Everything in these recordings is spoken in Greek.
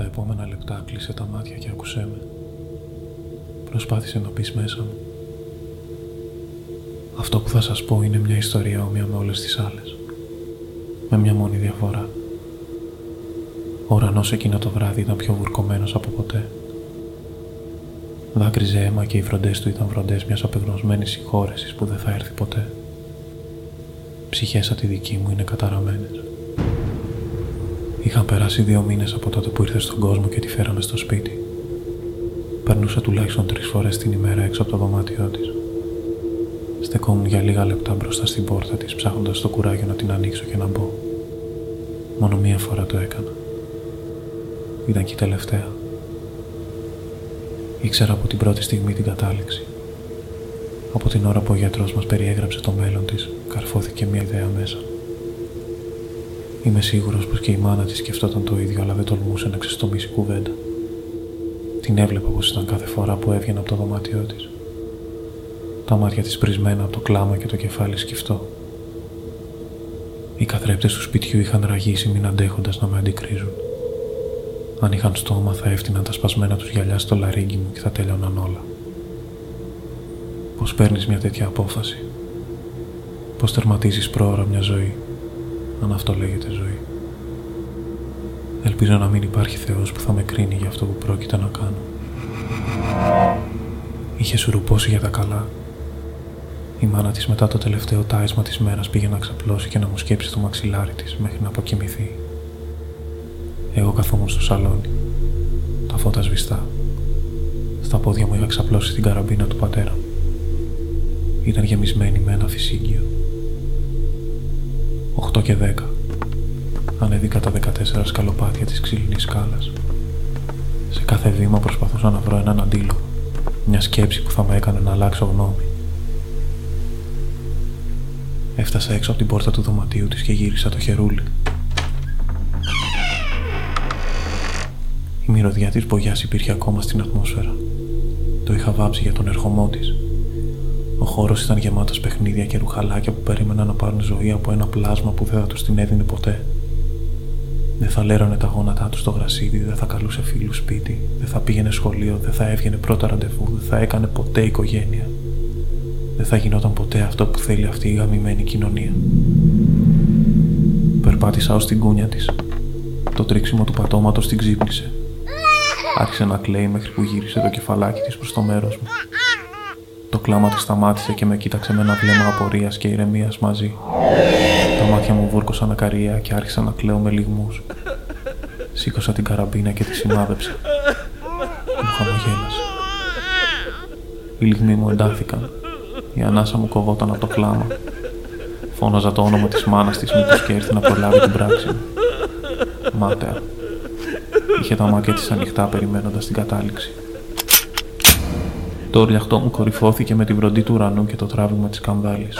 Για τα επόμενα λεπτά κλείσε τα μάτια και άκουσέ με. Προσπάθησε να πεις μέσα μου. Αυτό που θα σας πω είναι μια ιστορία όμοια με όλες τις άλλες. Με μια μόνη διαφορά. Ο ουρανός εκείνο το βράδυ ήταν πιο βουρκωμένος από ποτέ. Δάκρυζε αίμα και οι βροντές του ήταν βροντές μιας απεγνωσμένης συγχώρεσης που δεν θα έρθει ποτέ. Ψυχές σαν τη δική μου είναι καταραμένες. Είχαν περάσει δύο μήνες από τότε που ήρθε στον κόσμο και τη φέραμε στο σπίτι. Περνούσα τουλάχιστον τρεις φορές την ημέρα έξω από το δωμάτιό της. Στεκόμουν για λίγα λεπτά μπροστά στην πόρτα της ψάχνοντας το κουράγιο να την ανοίξω και να μπω. Μόνο μία φορά το έκανα. Ήταν και η τελευταία. Ήξερα από την πρώτη στιγμή την κατάληξη. Από την ώρα που ο γιατρός μας περιέγραψε το μέλλον της, καρφώθηκε μια ιδέα μέσα. Είμαι σίγουρος πως και η μάνα της σκεφτόταν το ίδιο, αλλά δεν τολμούσε να ξεστομίσει κουβέντα. Την έβλεπα πως ήταν κάθε φορά που έβγαινε από το δωμάτιό της. Τα μάτια της πρισμένα από το κλάμα και το κεφάλι σκυφτό. Οι καθρέπτες του σπιτιού είχαν ραγίσει μην αντέχοντας να με αντικρίζουν. Αν είχαν στόμα θα έφτιαναν τα σπασμένα τους γυαλιά στο λαρίγγι μου και θα τέλειωναν όλα. Πώς παίρνεις μια τέτοια απόφαση; Πώς τερματίζεις πρόωρα μια ζωή; Αν αυτό λέγεται ζωή. Ελπίζω να μην υπάρχει Θεός που θα με κρίνει για αυτό που πρόκειται να κάνω. Είχε σουρουπώσει για τα καλά. Η μάνα της μετά το τελευταίο τάισμα της μέρας πήγε να ξαπλώσει και να μου σκέψει το μαξιλάρι της μέχρι να αποκοιμηθεί. Εγώ καθόμουν στο σαλόνι. Τα φώτα σβηστά. Στα πόδια μου είχα ξαπλώσει την καραμπίνα του πατέρα μου. Ήταν γεμισμένη με ένα φυσίγγιο. 8 και 10. Ανέβηκα τα 14 σκαλοπάτια της ξύλινης σκάλας. Σε κάθε βήμα προσπαθούσα να βρω έναν αντίλογο. Μια σκέψη που θα με έκανε να αλλάξω γνώμη. Έφτασα έξω από την πόρτα του δωματίου της και γύρισα το χερούλι. Η μυρωδιά της μπογιάς υπήρχε ακόμα στην ατμόσφαιρα. Το είχα βάψει για τον ερχομό της. Ο χώρος ήταν γεμάτος παιχνίδια και ρουχαλάκια που περίμεναν να πάρουν ζωή από ένα πλάσμα που δεν θα τους την έδινε ποτέ. Δεν θα λέρωνε τα γόνατά τους στο γρασίδι, δεν θα καλούσε φίλους σπίτι, δεν θα πήγαινε σχολείο, δεν θα έβγαινε πρώτα ραντεβού, δεν θα έκανε ποτέ οικογένεια. Δεν θα γινόταν ποτέ αυτό που θέλει αυτή η γαμημένη κοινωνία. Περπάτησα ως την κούνια της. Το τρίξιμο του πατώματος την ξύπνησε. Άρχισε να κλαίει μέχρι που γύρισε το κεφαλάκι της προς το μέρος μου. Το κλάμα της σταμάτησε και με κοίταξε με ένα βλέμμα απορίας και ηρεμίας μαζί. Τα μάτια μου βούρκωσαν ακαρία και άρχισα να κλαίω με λιγμούς. Σήκωσα την καραμπίνα και τη σημάδεψα. Μου χαμογέλασε. Οι λιγμοί μου εντάθηκαν. Η ανάσα μου κοβόταν από το κλάμα. Φώναζα το όνομα της μάνας της μήπως και έρθει να προλάβει την πράξη μου. Μάταια. Είχε τα μάτια της ανοιχτά περιμένοντας την κατάληξη. Το ορλιαχτό μου κορυφώθηκε με τη βροντή του ουρανού και το τράβημα της καμδάλης.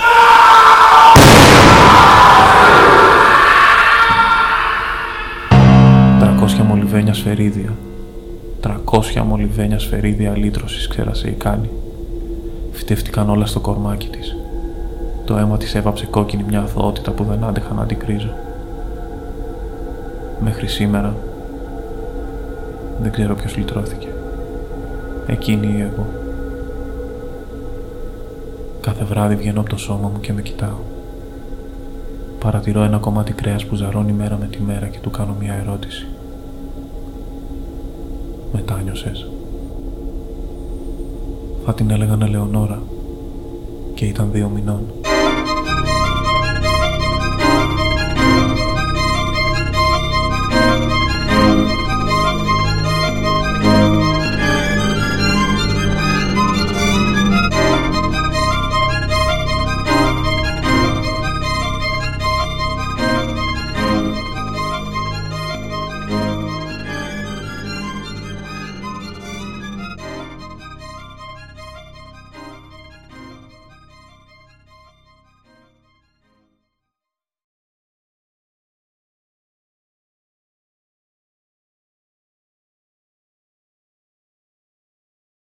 Τρακόσια μολυβένια σφαιρίδια. Τρακόσια μολυβένια σφαιρίδια λύτρωσης ξέρασε η Κάνη. Φυτεύτηκαν όλα στο κορμάκι της. Το αίμα της έβαψε κόκκινη μια αθωότητα που δεν άντεχα να αντικρίζω. Μέχρι σήμερα δεν ξέρω ποιος λυτρώθηκε. Εκείνη ή εγώ. Κάθε βράδυ βγαίνω από το σώμα μου και με κοιτάω. Παρατηρώ ένα κομμάτι κρέας που ζαρώνει μέρα με τη μέρα και του κάνω μια ερώτηση. Μετάνιωσες. Θα την έλεγαν Ελεονόρα και ήταν δύο μηνών.